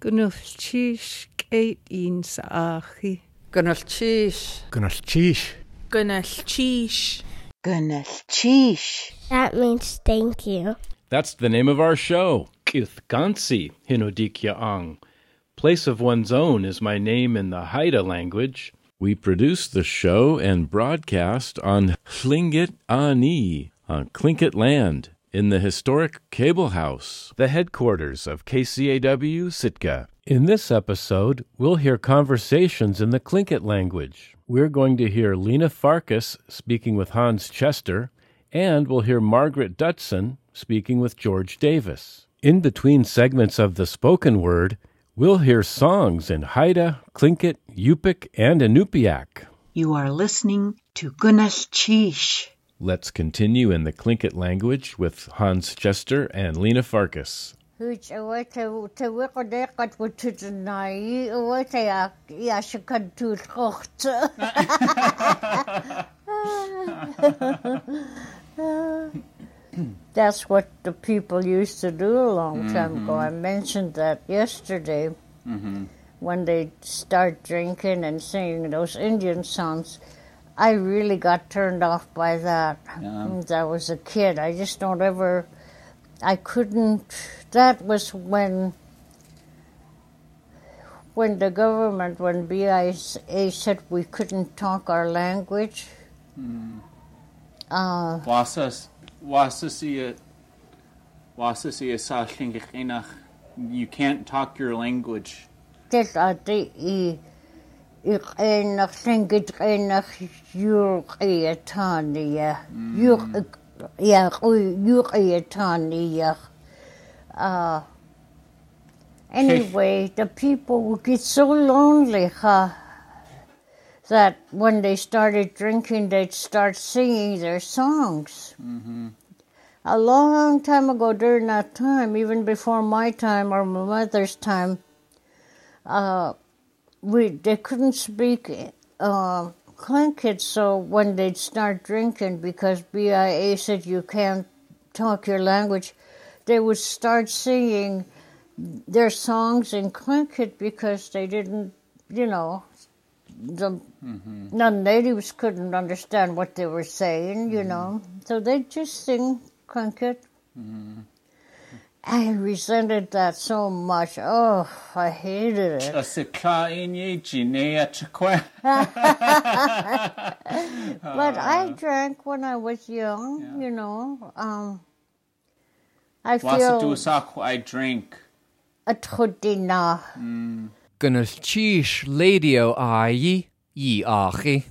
Gunulchish Kate in Saachi. Gunalchish. Gunalchish. Gunalchish. Gunalchish. That means thank you. That's the name of our show, Kithgansi Hinodikya Ang. Place of one's own is my name in the Haida language. We produce the show and broadcast on Tlingit Ani, on Tlingit land, in the historic Cable House, the headquarters of KCAW Sitka. In this episode, we'll hear conversations in the Tlingit language. We're going to hear Lena Farkas speaking with Hans Chester, and we'll hear Margaret Dutson speaking with George Davis. In between segments of the spoken word, we'll hear songs in Haida, Tlingit, Yupik, and Inupiaq. You are listening to Gunalchish. Let's continue in the Tlingit language with Hans Chester and Lena Farkas. That's what the people used to do a long time ago. Mm-hmm. I mentioned that yesterday mm-hmm. when they start drinking and singing those Indian songs. I really got turned off by that. Since I was a kid. I just don't ever. I couldn't. That was when. When the government, when BIA said we couldn't talk our language. Uh, Wasas wasasi wasasi sa llingichinach. You can't talk your language. Adi i i qenach singit qenach yurqi ataniya yur ya yurqi ataniya uh anyway the people would get so lonely huh, that when they started drinking they'd start singing their songs. A long time ago during that time, even before my time or my mother's time, uh, we they couldn't speak uh, Tlingit, so when they'd start drinking, because BIA said you can't talk your language, they would start singing their songs in Tlingit because they didn't, you know, the mm-hmm. non-natives couldn't understand what they were saying, you mm-hmm. know, so they'd just sing Tlingit. I resented that so much. Oh, I hated it. Asika inye jinea chakwa. But I drank when I was young, you know. Um, I Wasa feel tu sakwa I drink. a trudina. Gunalchish ladio ai yi achi.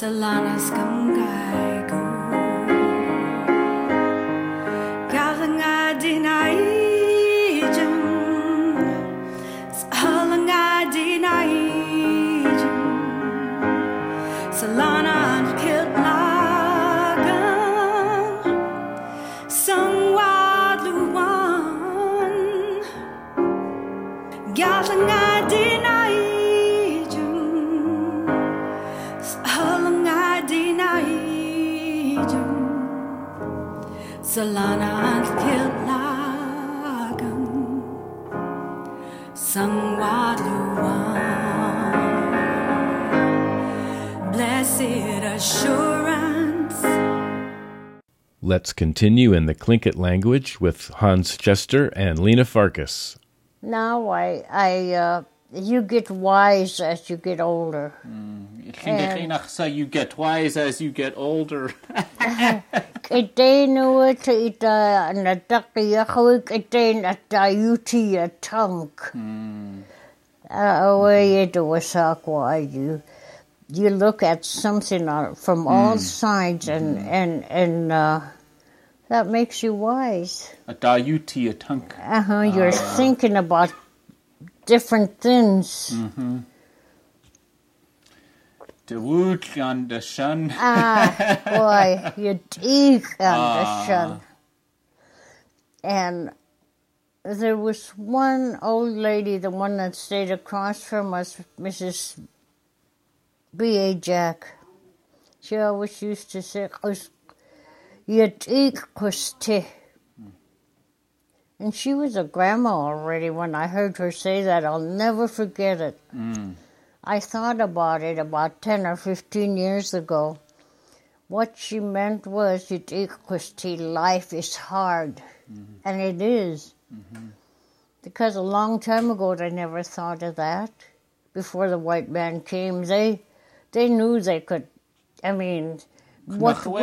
Salanas Gungaigo Galanga Let's continue in the Tlingit language with Hans Chester and Lena Farkas. Now I, I, uh, you get wise as you get older. Llingichinach sa you get wise as you get older. Kedenu te ita na taki yahawi keten at ayuti a tunk. Uh, way you do a sakwa, you you look at something from all sides, and and and uh, that makes you wise. A da yuti a tunk. Uh huh. You're thinking about different things. De wood on the sun. Ah, boy, you dig understand. And there was one old lady, the one that stayed across from us, Mrs. B.A. Jack. She always used to say, "Cos- you. And she was a grandma already when I heard her say that. I'll never forget it. I thought about it about 10 or 15 years ago. What she meant was, equity, life is hard. And it is. Because a long time ago, they never thought of that. Before the white man came, they they knew they could. I mean, what What we,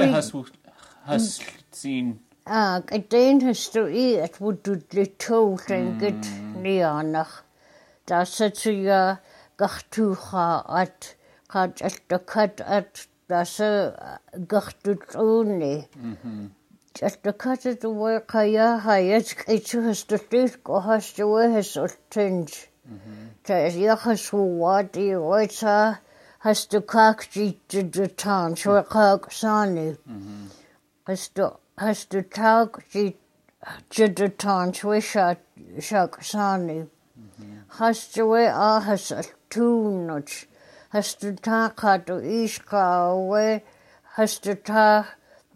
hyslltsin. Ac y dyn hysdwi at wdwdlu tŵw rhain mm. gyd ni anach. Da sa tria gachtwcha at gad alldochad at da sa gachtwdwn ni. Alldochad at y wyr caia haiad gaitw hysdwlltu gohasdwy hysdwlltynj. Ta iach hyswad i roed sa hysdwchag jityd y tan, sy'n cael gysanu. Mm -hmm. histology jidaton swisha shaksani. Mhm. Hastawe ahas tunuch hastata katu ishkawe hastata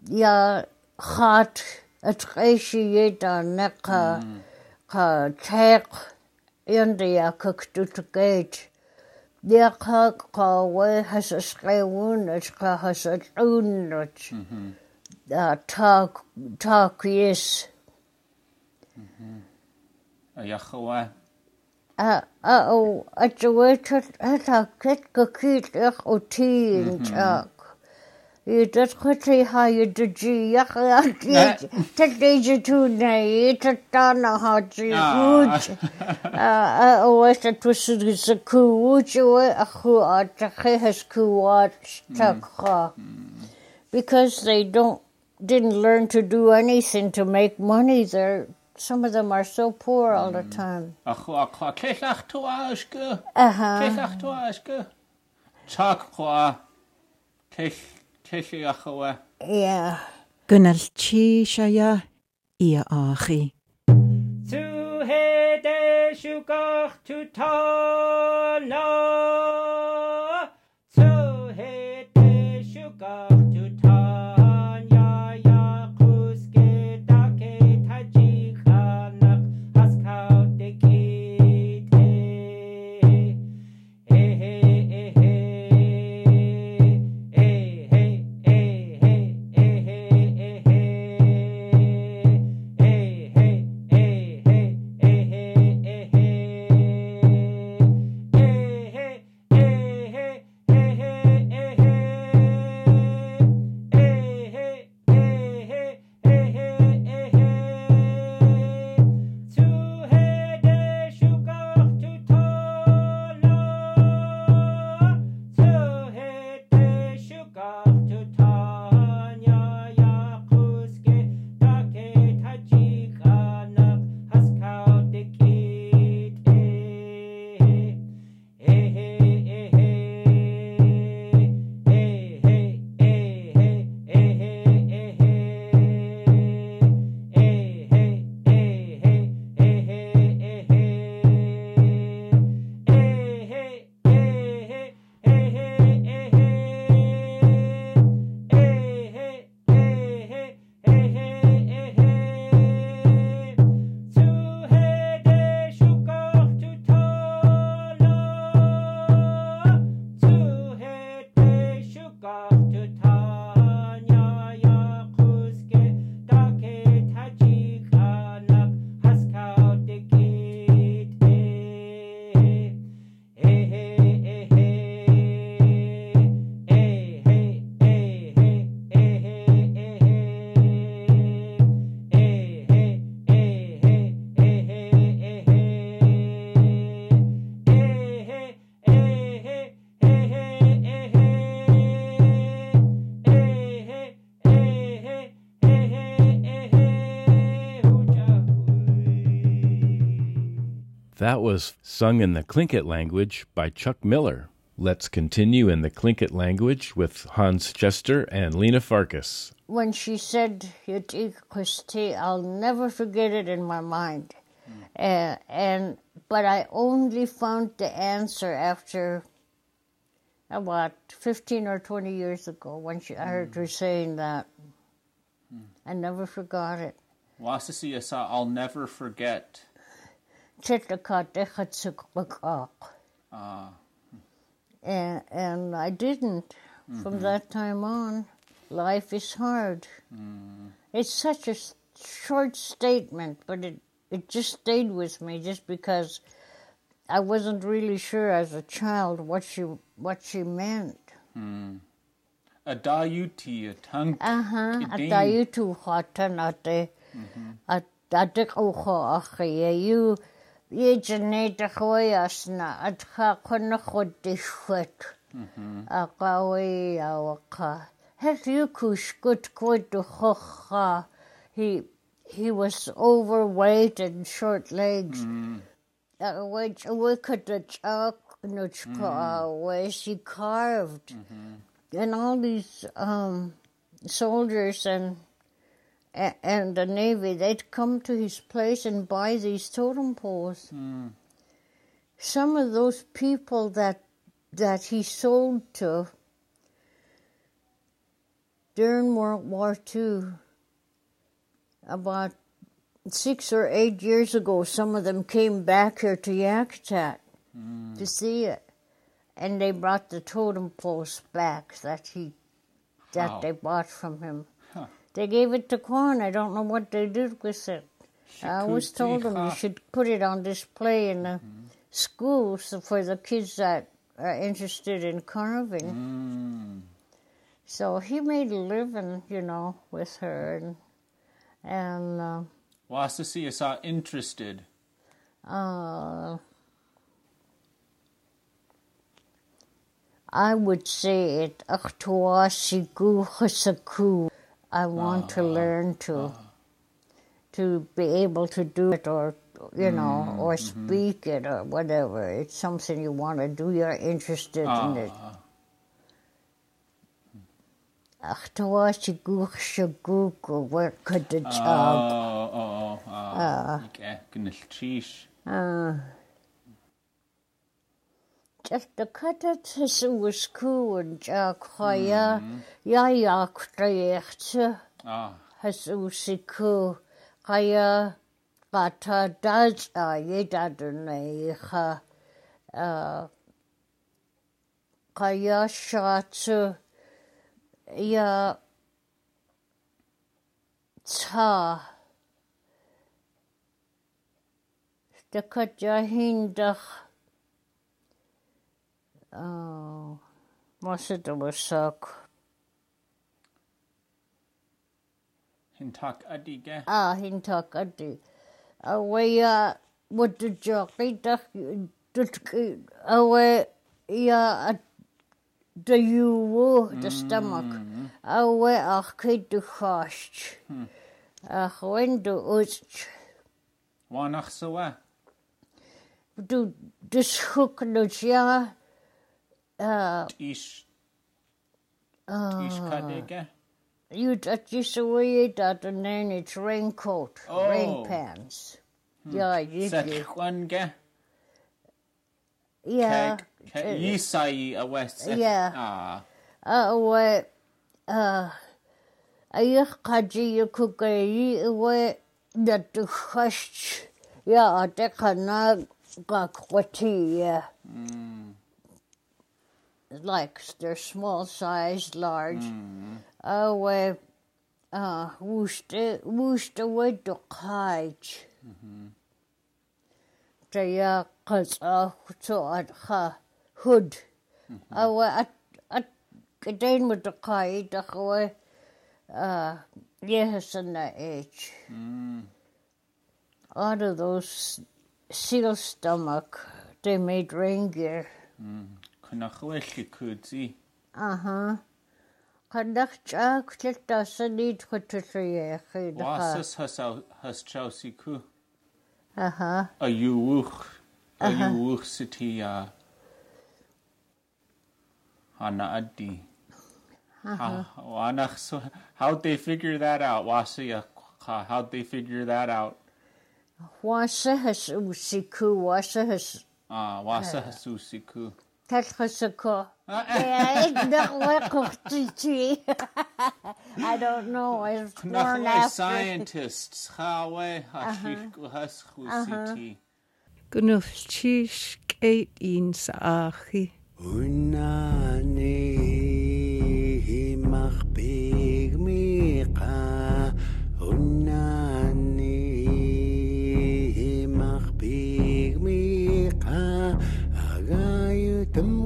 ya khat atqeshi yeda naqa mhm. ka teq india kuktutgate Diolch o gawe hysysgewn ys ga hysysgewn ys. Mhm. uh, Turk, Turkish. Yahweh. A Jewish a kit kakit yak utin chak. You just quickly how you did you yak yak take these two days. to turn a hot you ah. uh, I waste of twisted is uh, a cool I to has cool watch tuck because they don't didn't learn to do anything to make money they're some of them are so poor all the time A chwa chwa cellach to asge. uh-huh Cellach to asge. Chak chwa. Cell cell yachawa. yeah Gynnal chi sia ia achi. Tu he de shukach tu ta That was sung in the Tlingit language by Chuck Miller. Let's continue in the Tlingit language with Hans Chester and Lena Farkas. When she said Yutik Christi, I'll never forget it in my mind. Uh, and but I only found the answer after uh, about fifteen or twenty years ago when she I heard hmm. her saying that. Hmm. I never forgot it. Wasasi asa, I'll never forget. Chitlaka dechatsukbakak. Ah. And and I didn't from mm-hmm. that time on. Life is hard. Mm. It's such a short statement, but it it just stayed with me just because I wasn't really sure as a child what she what she meant. Mm. A dayuti, a tongue. Uh-huh. Aha, Kiding. Mm-hmm. at you tu hatan at the at at the ocho achi you ye jane de hoyasna at ha konna khodi khwet a qawi awqa have you kush good to khocha he he was overweight and short legs. Uh, which we could the chalk nuchka where she carved. And all these um, soldiers and and the navy they'd come to his place and buy these totem poles. Hmm. Some of those people that that he sold to during World War II, about six or eight years ago, some of them came back here to Yakutat hmm. to see it and they brought the totem poles back that he that Wow. they bought from him. They gave it to Quan. I don't know what they did with it. I always told them you should put it on display in the schools for the kids that are interested in carving. So he made a living, you know, with her, and and uh, Wasasi asa, interested. uh, I would say it. Achtuasigu chasaku. I want to uh-huh. learn to uh-huh. to be able to do it, or you know, mm-hmm. or mm-hmm. speak it, or whatever. It's something you want to do. You're interested in it. Uh-huh. Achtuasigu chasagu. Where could the Oh, job? oh, oh, ah. Okay, gnilchish. Uh, just the cutters was cool and Jack Hoya, ya yak trayekta, Ah, has usiku, Kaya, Gata Daz, a yedadunaiha, uh, Kaya Shatsu, ya Ta. The Kajahindach. Oh, what's Oh, was suck? hintak adige. Ah, hintak adi. Away, uh, what the jockey duck, away, yeah, uh, the you, the stomach. Away, ach, kid the host. Ach, uh, when the uch. Wanach sawa. Du, this hook, no, yeah. Uh, Ish. Ish kadige. You that just the way that the name it's raincoat, rain Oh. pants. Yeah, you Set do. chwange. Yeah. Keg. Yisai a west. Yeah. Ah. Uh, what, uh, ayah kaji you cook a way that the hush. Yeah, the kana gakwati, yeah. Like they're small size, large. Uh, where, uh, whooshed, whooshed away the kite. Jaya kaza to at ha hood. Awa at at kadain with the kai way uh yes in the age. Out of those seal stomach they made rain gear. Kunachwelli kudzi. Huh. Kadach chak chita sanid kututri Wasas has has chausi ku. Uh huh. A yuwuch. Ayuch City uh Hana Addi. How anach so how'd they figure that out? How'd they figure that out? Wasahas usiku, wasahas Ah, wasa hasusiku. Telchasako. I don't know. I was born Nachwe after. scientists, Hawe Hashusiti. Uh-huh. Uh-huh. Gunulchis geit in saachi. Unani himach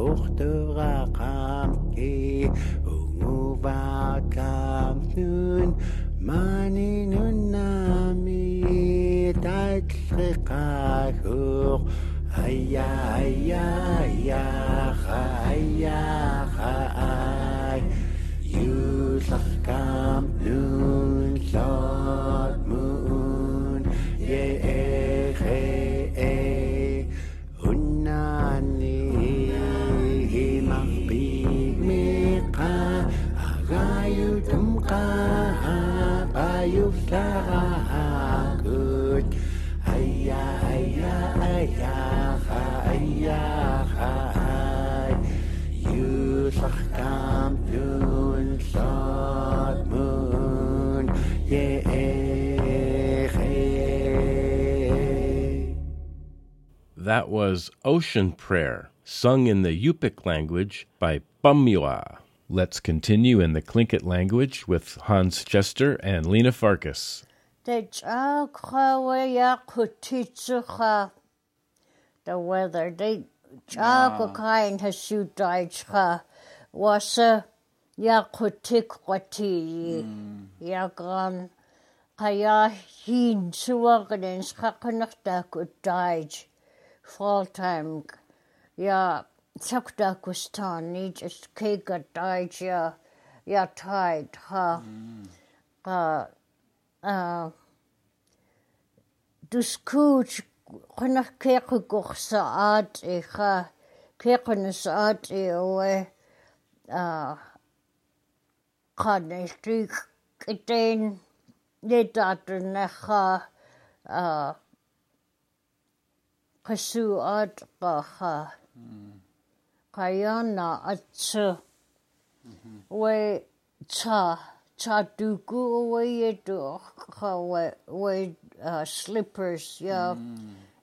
ya koch ra kam ki ungu va kam nun mani nun nami tat ka That was Ocean Prayer, sung in the Yupik language by Pamyua. Let's continue in the Tlingit language with Hans Chester and Lena Farkas. The. The weather. Chakha kind has wati. Yagan. Kaya hin. Fall time. Ya Saktakustan, just kika taija ja tait ha mm. ha ha duskuuj qunaq kequqorsaat iqa kequnasaat iue a qaniltiik qitain nitaatunnaqa a qasuaat qaqa qayana atsu. We cha cha duku we yetu kha we we uh, slippers ya.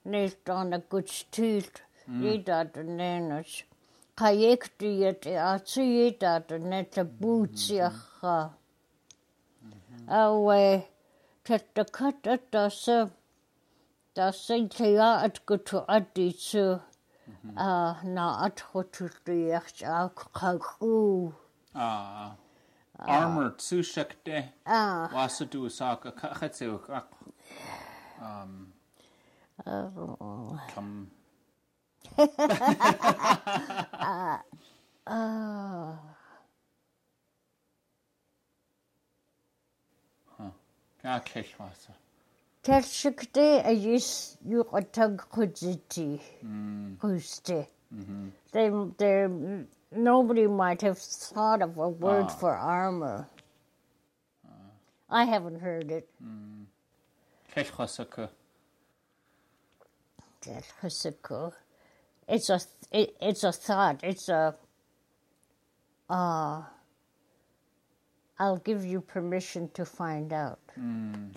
Nest on a good teeth jeder nennes kayekti yet atsu jeder net boots mm-hmm. ya kha awe mm-hmm. uh, tatta katta tasa tasa tya at kutu atisu аа наат хотултуйарч аак қагху аа armor tsushakte аа. Wasadu saka khatsu ақ um там аа аа. Ха. Каа хэлхваса A yis yuqatag kujiti. Mm-hmm. Kuste. Mm-hmm. They, they, nobody might have thought of a word Ah. for armor. Ah. I haven't heard it. Mm-hmm. Keshwasaka. Tershiko. It's a, it, it's a thought. It's a, uh, I'll give you permission to find out. Mm.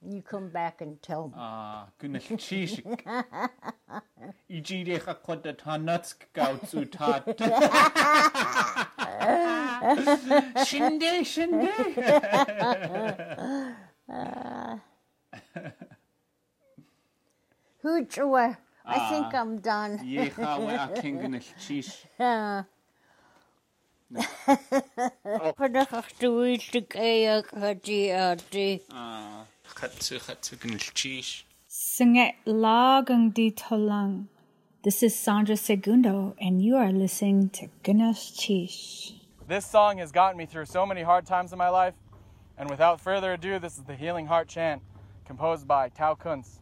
You come back and tell me. Ah, gynna chishik. I gyd eich acwad y ta nutsk gawt ta. Shinde, shinde. Hoochua. I think Ah. I'm done. Ie cha we a cyn gynna chish. Uh, Panachach dwytig eag hadi adi. Ah, chatsu, chatsu gynna chish. Singe lagang di tolang. This is Sandra Segundo, and you are listening to Gunalchish. This song has gotten me through so many hard times in my life, and without further ado, this is the Healing Heart Chant, composed by Tao Kunz.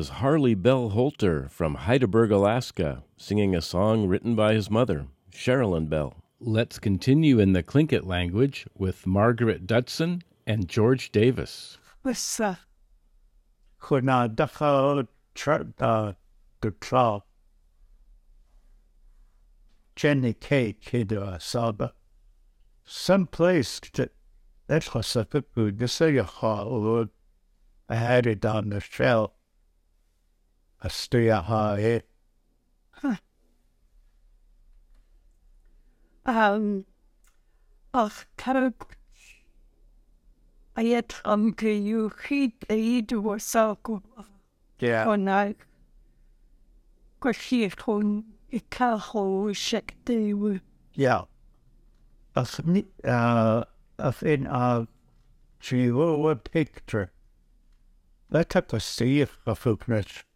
Was Harley Bell Holter from Hydaburg, Alaska, singing a song written by his mother, Sherilyn Bell. Let's continue in the Tlingit language with Margaret Dutson and George Davis. What's Chwna dachau tra uh, dy tra. Jenny Kate hyd saba. Someplace to that's what's up at food. The say a hall I had it on the shell. A stay at a high. Um, ach, carab. Ayet am ge you hit eid was so Yeah. Hwna. Gwellid hwn i cael hw siac dew. Yeah. As ni uh as in a she will a picture. That type of see if a footprint. Uh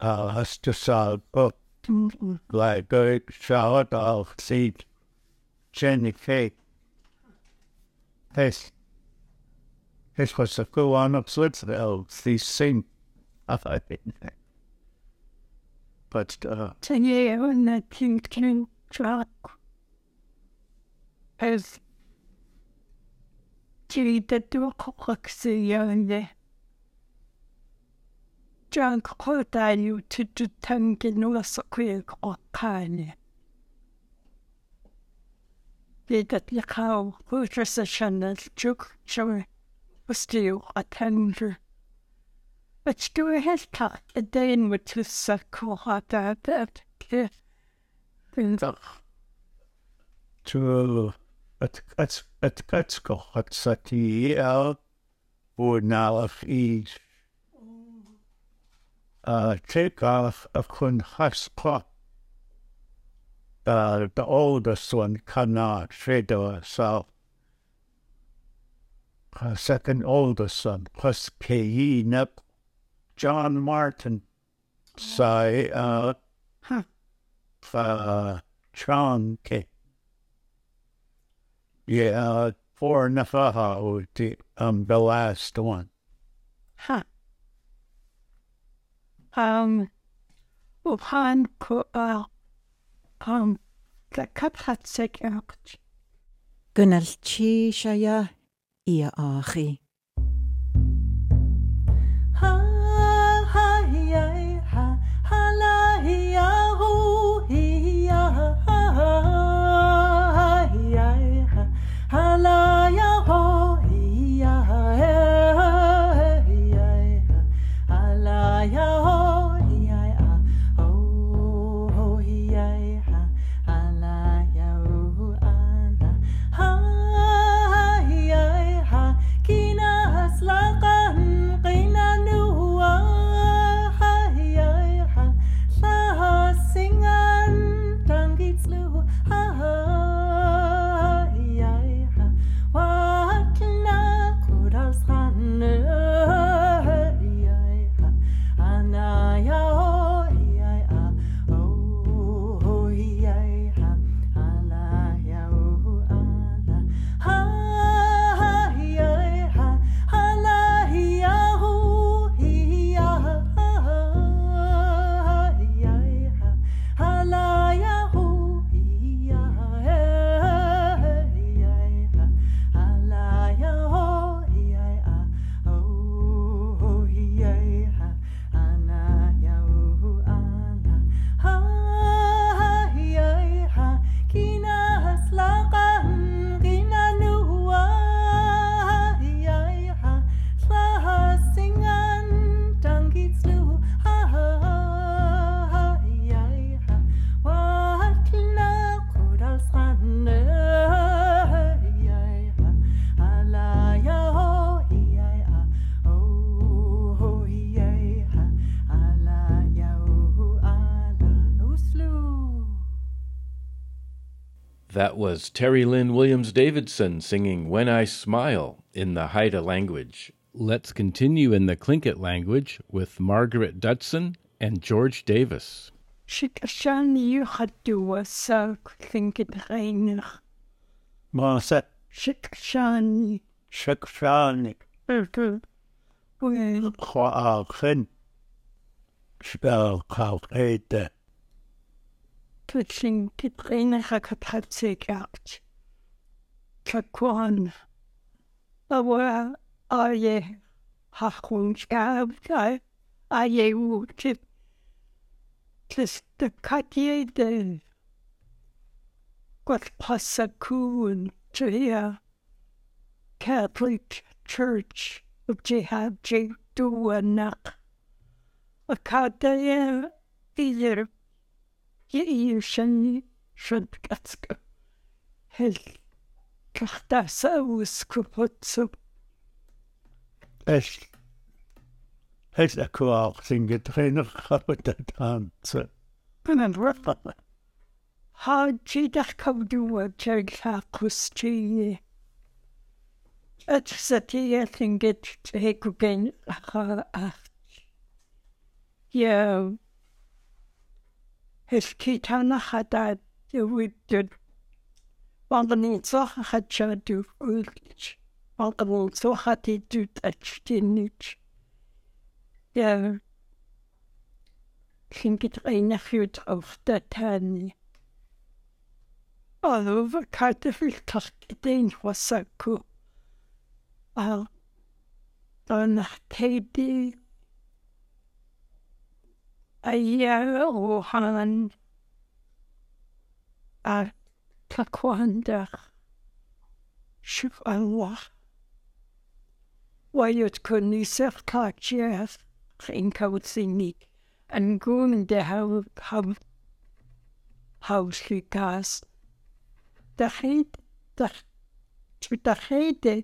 has to solve up like a shout of seat Kate. This this was a go on of Switzerland, the same of I think. But uh Ten ye yn y pink cyn trac. Ys ti dydw o cochach sy'n iawn ye. Jan coda yw ti dy tangin o las o cwyr o cael. Bydd at y cael hwyrus y sianel jwg siawe ystyw a tangr. But do a head cut a day in with to circle hard out that kid. Things up. to at at at Katsko at Sati el or now of ease. Uh, take off a kun haspa. Uh, the oldest one cannot shadow so. Uh, second oldest son, plus K.E. Nep, John Martin, say, uh, huh, uh, John K. Yeah, was the, um, the last one. Huh. Um, well, Han put, uh, um, the cup had sick out. Gynnal ti siaia i a achi. That was Terry Lynn Williams Davidson singing When I Smile in the Haida language. Let's continue in the Tlingit language with Margaret Dutson and George Davis. Sic sian i hadw a sa think it rein. Hakapatse out. Kakwan. Awa aye hachun scab guy. Aye wootip. Tis the Katye de. What Pasakun to here. Catholic Church of Jihad J. Duanak. A Kataya either. EU шанни шэдгэцк хэл картасаус купоцуп эш хэл акуар сингэ тренер хапатат ханц пэнэн рэфэ хаа чи дах кавдуа чэг хакус чи атсатия сингэ хэкугэн хаа ах яа хэлхи тана хадаад өвдөд Банкны цохат чад үлч банкны цохат идүт ачтинич Я хингит рейнахют auf der Tanne Алова картофилтар гэдэн хусааку аа тонах тэди a year o hanan a takwandach shif alwa. Waiwyd cwni sef cachiaeth chi'n cawd synig yn gwyn de haw, haw, haw llu gas. Da chi, da, da chi de,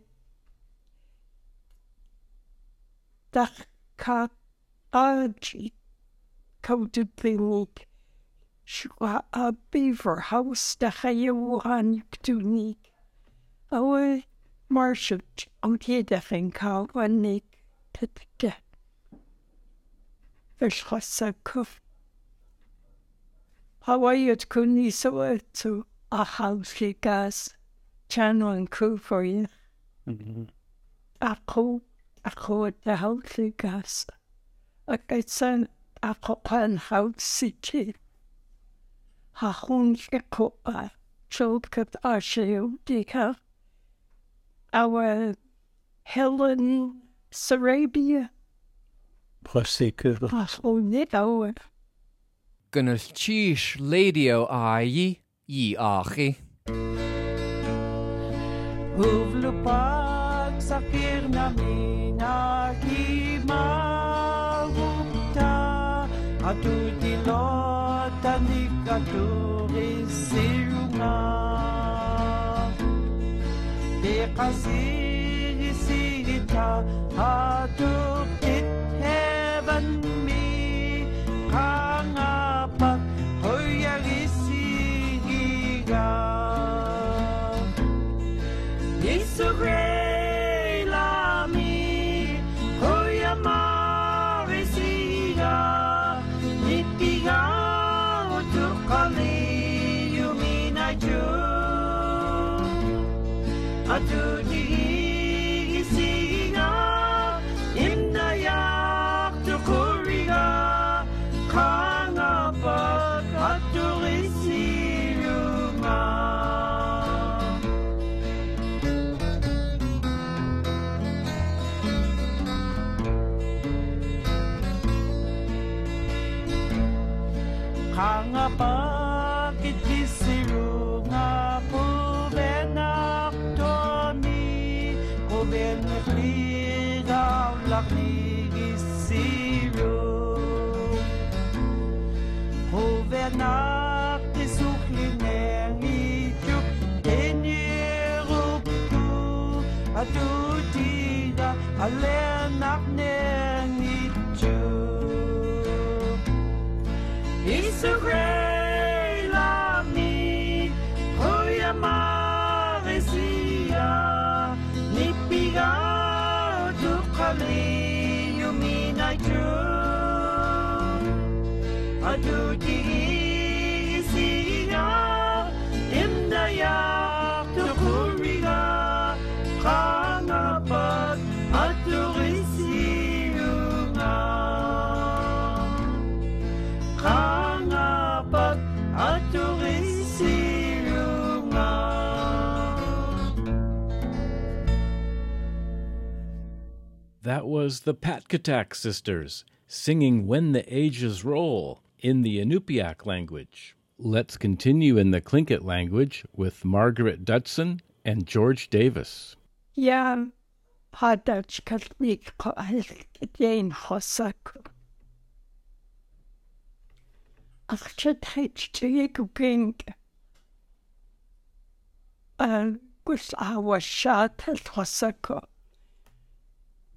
da ca, a, come to Beirut. Shwa a beaver house da chaewan tunig. Awe marshat on tiedach yn cael wanig tydge. Felchos a cyf. Hawaiiad cwni sawa tu a haws i gas. Chano yn cwf o i. Mhm. A cw, a cw a da haws i gas. Ac eithaf ako pan house city. Ha hwn lle a trob cyp a siw di cael. Our Helen Sarabia. Plasicr. As hwn nid awr. Gynnal tíis lédio aí í áchi. Huvlupak sakir namin agimagupta Atu dilot anik aturi sirunga Dekasiri sirita it Dukali, Yuminaju, Aduti, Isia, Imdaya, Tukuriga, Kangapat, Aturisi, That was the Patkotak sisters singing When the Ages Roll in the Inupiaq language. Let's continue in the Tlingit language with Margaret Dutson and George Davis. Ja, padach kalnik ko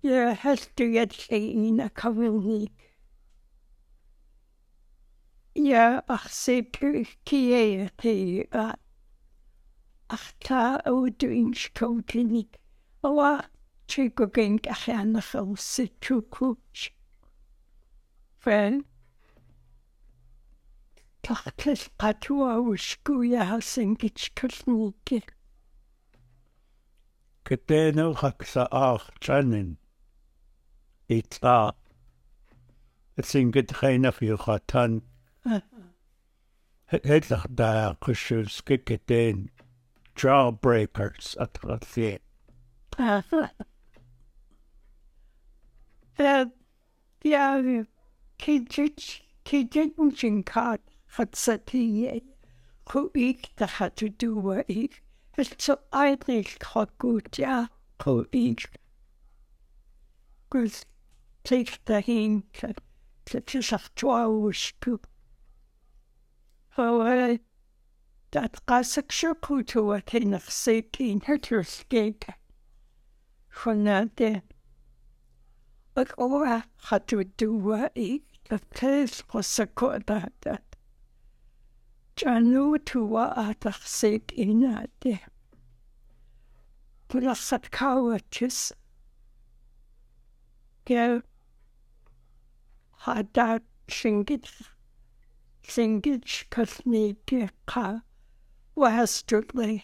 Ie, helldiad llein ac a wyni. Ie, ach se dwi ci e a ach ta o dwi'n sgol gynig. O a tri gwgen gallu anachol sy'n trwy cwch. Fel, tachtyll gadw a wisgw ia sy'n gytchgall mwgir. Gyda nhw hagsa ach tranin itla singit reina fi khatan hedlach da kushus kiketen jawbreakers atrasi Ja, ja, kidjit, kidjit mungin kaat, hat sati, ku ik da hat du duwa ik, het so eidrich kot gut, ja, ku ik. Gus, teich dahin, het is af twaalf scoop. Oh, dat gasig sure kutu wat in of seeking her skate. Van de. Ook ora had to do ik. The place was a koda dat. Janu tuwa atach seek in at de. Pulasat kawachis. Go. Had dat shingit. Shingit kasniki ka. Westerdly.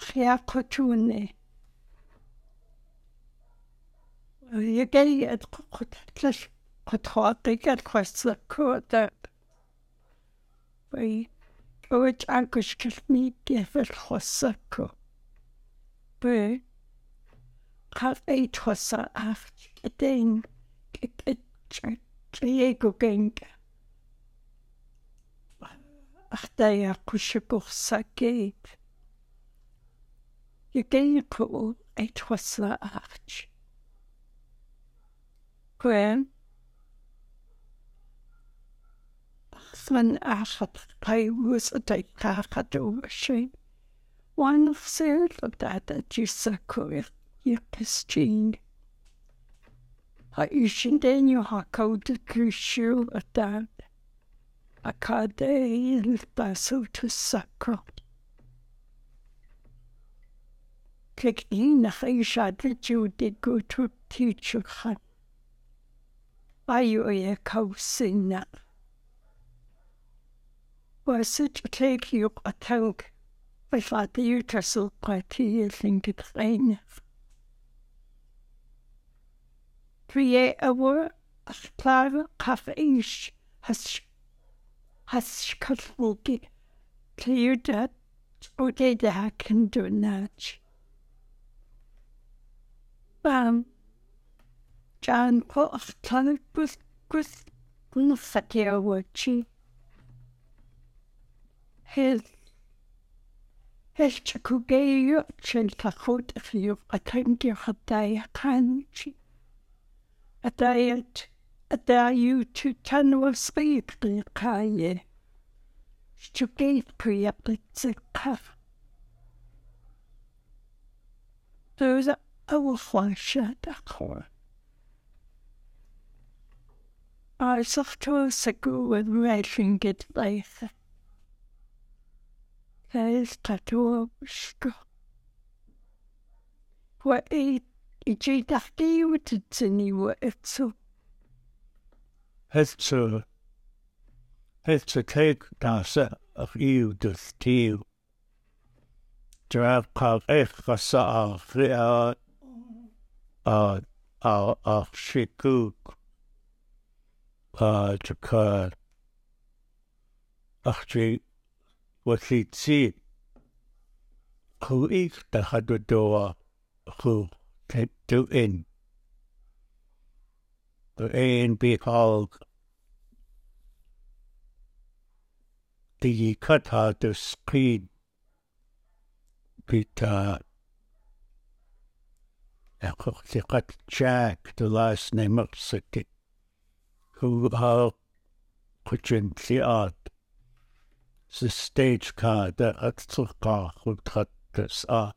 Chiacotune. You get it, Cototti get questa coda. By which Angus me give it Hosaco. By have eight Hosa after a ding. Diego Genga. ach da ja kushe bursa geib. Je geie ko et wasla arch. Gwen. Van achat kai was a dai kachat over shame. One of said of that that you sakur ye kistin. Ha ishin den you ha code crucial at that. a cadé il basú tú sacro. Klik í nach é seadle dúdi go tú tíúchan. Aú é cá sinna. Was it take you a tank by fat you tassel quite think it rain. Three hour ach klaar kaf ish has has katwulgi clear dat o de da can do nach. Bam. John po ach tan bus gus gun fatia wachi. His His chakugeyo chil tachot if you attend your hadaya kanchi. A diet a da you to tan o sleep the kaye. Stugate pri up it's a cuff. There's a owl flash at a core. I soft to a sagu with writing get life. There's tattoo sco. What a Iji dachdi with it's in you it's so Het ze het ze take dasa of you dus tiu. Draf kal ech gasa a fria a a a shikuk a chakar. Ach tri wat li tsi. Hu ik da hadu doa hu A and B hog. The cut out the screen. Bit uh Jack the last name of city. Who are kuchin the art. The stage card that at the car who cut this up.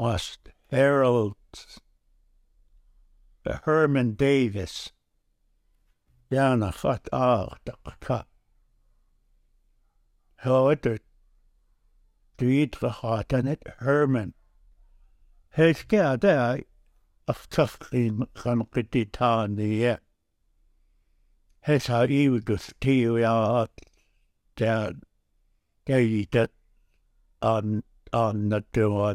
Was Harold Herman Davis. Jana fat ar ka. However, Dweedre net Herman. Hes ga daar af tafrin kan kititaan die. Hes ha eeuwiges tio ja der geidet an an na dua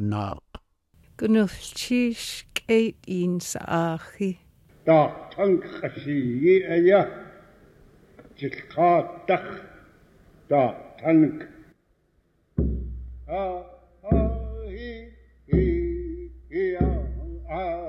Gnulltis geit un saachi. Da tankhasi aya tilqatak da tank. Ha ha hi hi hi ha ha.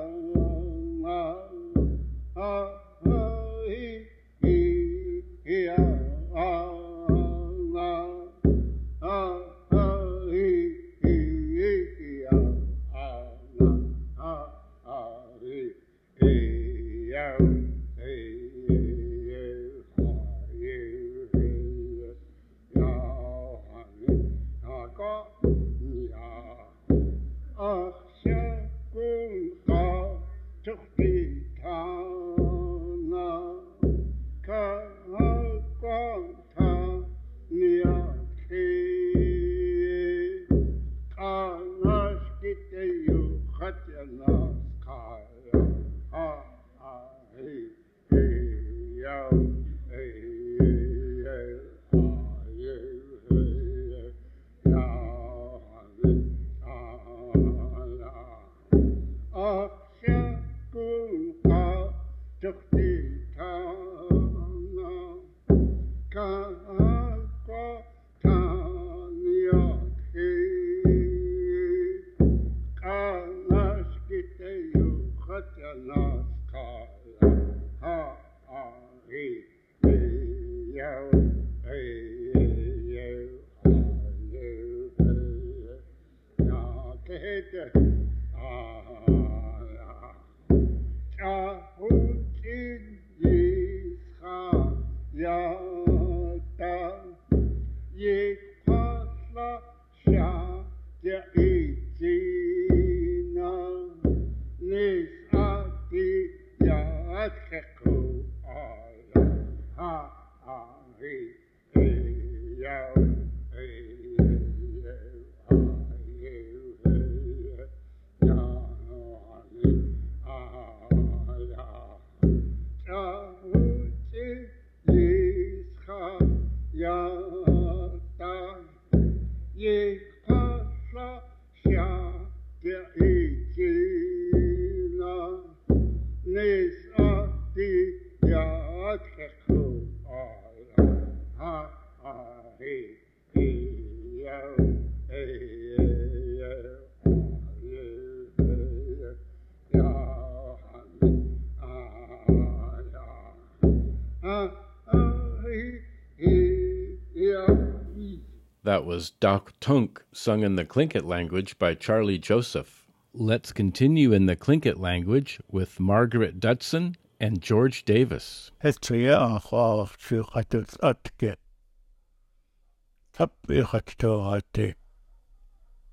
Was Doc Tunk, sung in the Tlingit language by Charlie Joseph. Let's continue in the Tlingit language with Margaret Dudson and George Davis.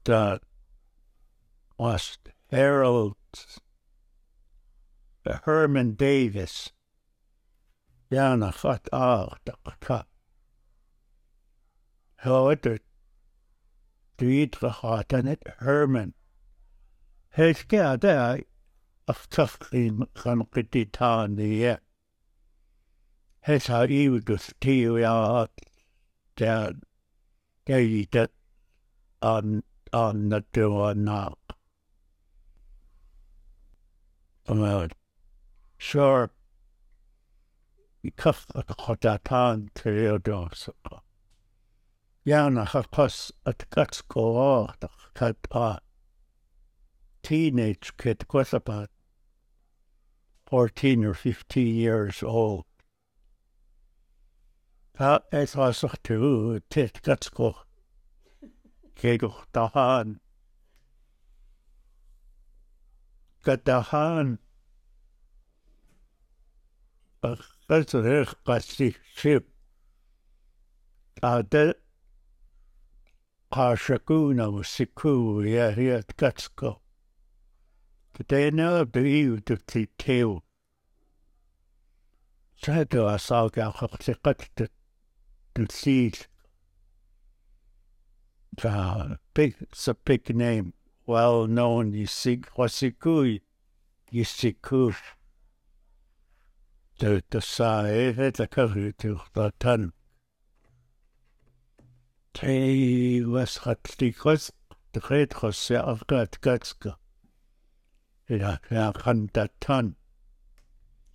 Da was Harold Herman Davis. Jana fat ar da ka. However, Dweedre net Herman. Hes ga daar aftafrin kan qititaan ja. Hesa iudus tiu ja der der det an an natur nach. Well, sure. I cyff y chodatan Theodos. Iawn, achos y gatgo o, cad a teenage kid, was about 14 or 15 years old. Ta es was o'ch tu, tit gatgo. Cegwch dahan. Gadahan. That's a rich ship. A de Kashakuna was siku, yeah, he had gatsko. Today now believe to the tail. Sado a saga hachsikat to see. Uh, big, it's a big name, well known. You see, Wasiku, you see, the the sai het a curry to the tan. Te was hat die kos de red kos se auf gat gatska. Ja, ja, kan dat tan.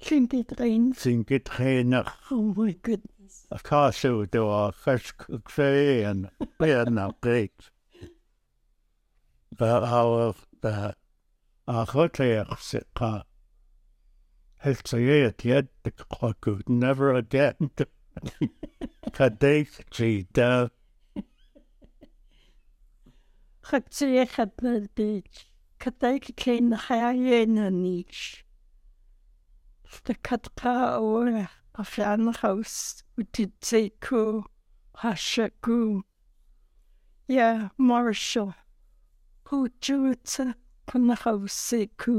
Sin getrein. Sin getrein. Oh my goodness. Of course, you do a fish cookfee and beer now great. But how the Rhaid adnod byd. Cadaig cyn chai yn y nis. Stacad ca o'r a fian rhaws wedi teicw hasiagw. Ia, Marshall. Hwdw ta pan rhaws seicw.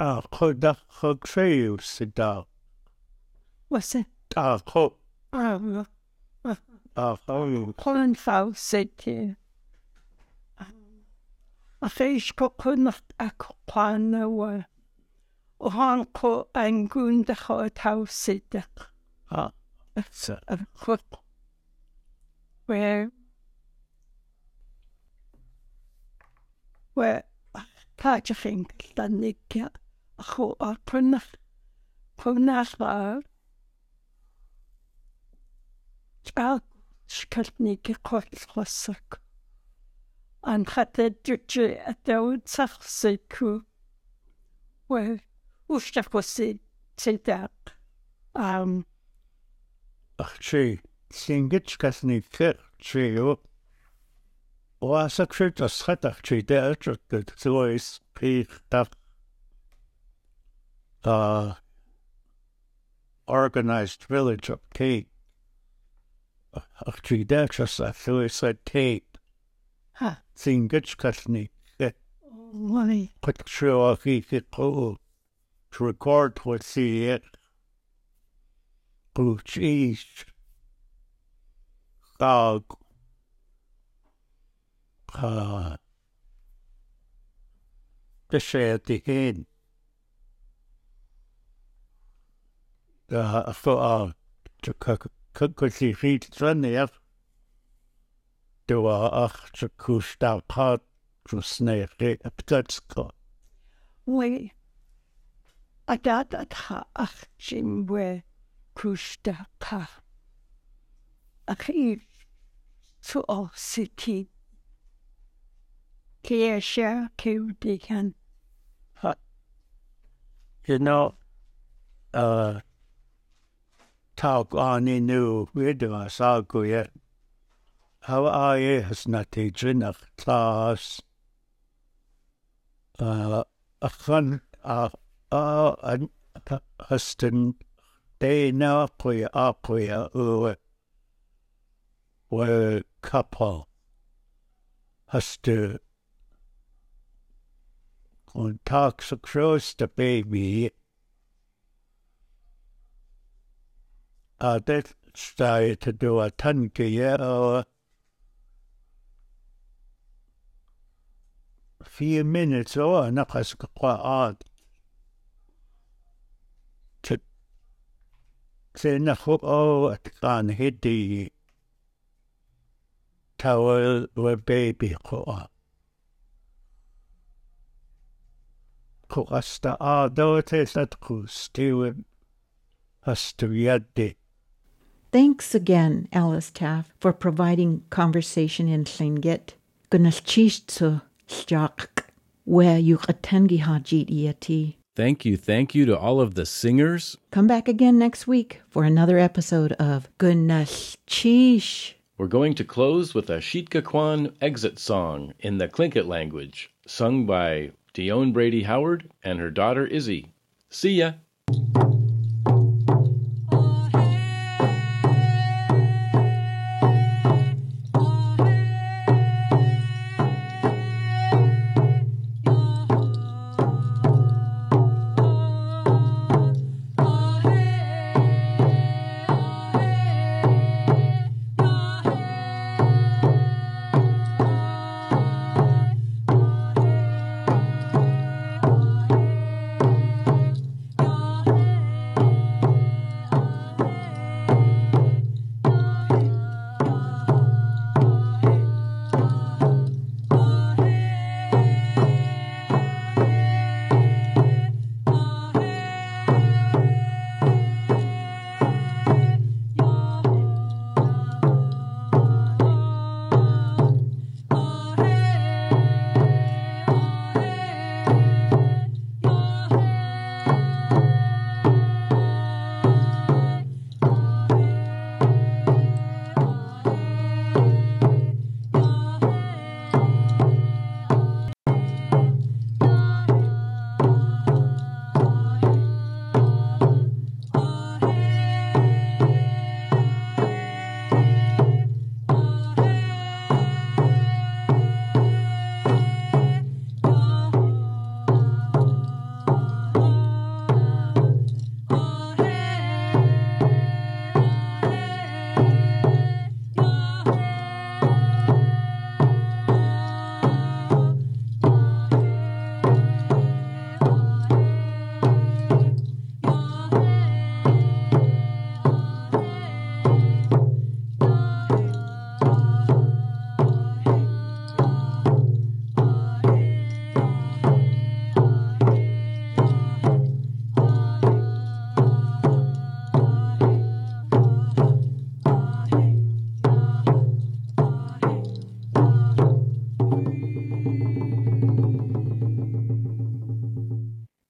A chod a chod treyw sydd da. Was it? A chod. A chod. A chod. A chod. A chod. A chod. A chod. Aseisgoqunert aquqqaanauwa uhaanqu aanguuntaxo ataussiteq. Ha. Sa. Aquq. Where where таачахин танникка аху арпуннер пуннаарлаа чаа шкалтник кэккуарлерсак Um, Ach sé sin git gas ní fir tríú. ó as a cruút a schatach trí déidir go tuéis pí the organized village of Kake. Ach trí dé a thuéis a tape. Ha. Sin gitcasní Money. chut trio a chi có to record what see it. Blue cheese. Dog. Uh, the sé di hyn. A fo a cygwys i rhyd dryniad. Do a ach to cwst a cod drws neu chi y bydysgo. We a dad at ha ach jim we kusta ka. Ach i to all city. Kia share kiw digan. You know, uh, talk on in new widow a sagu yet. How are you has not a drinach class? Uh, a fun, uh, uh, an huston, they now up play uh, were couple. Has to und talks across the baby. Uh, that started to do a tanke, yeah, or few minutes or nakas kwa odd. To say na ho o at kan hidi tawel we baby ko a. Ko asta a do te sat ku stiwe hastuiadde. Thanks again, Alice Taff, for providing conversation in Tlingit. Gunalchistsu Where you atengi hajit iati. Thank you, thank you to all of the singers. Come back again next week for another episode of Gunalchish. We're going to close with a Shitka Kwan exit song in the Tlingit language, sung by Dione Brady Howard and her daughter Izzy. See ya!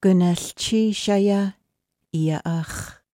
Gynnell chi siaia ia ach.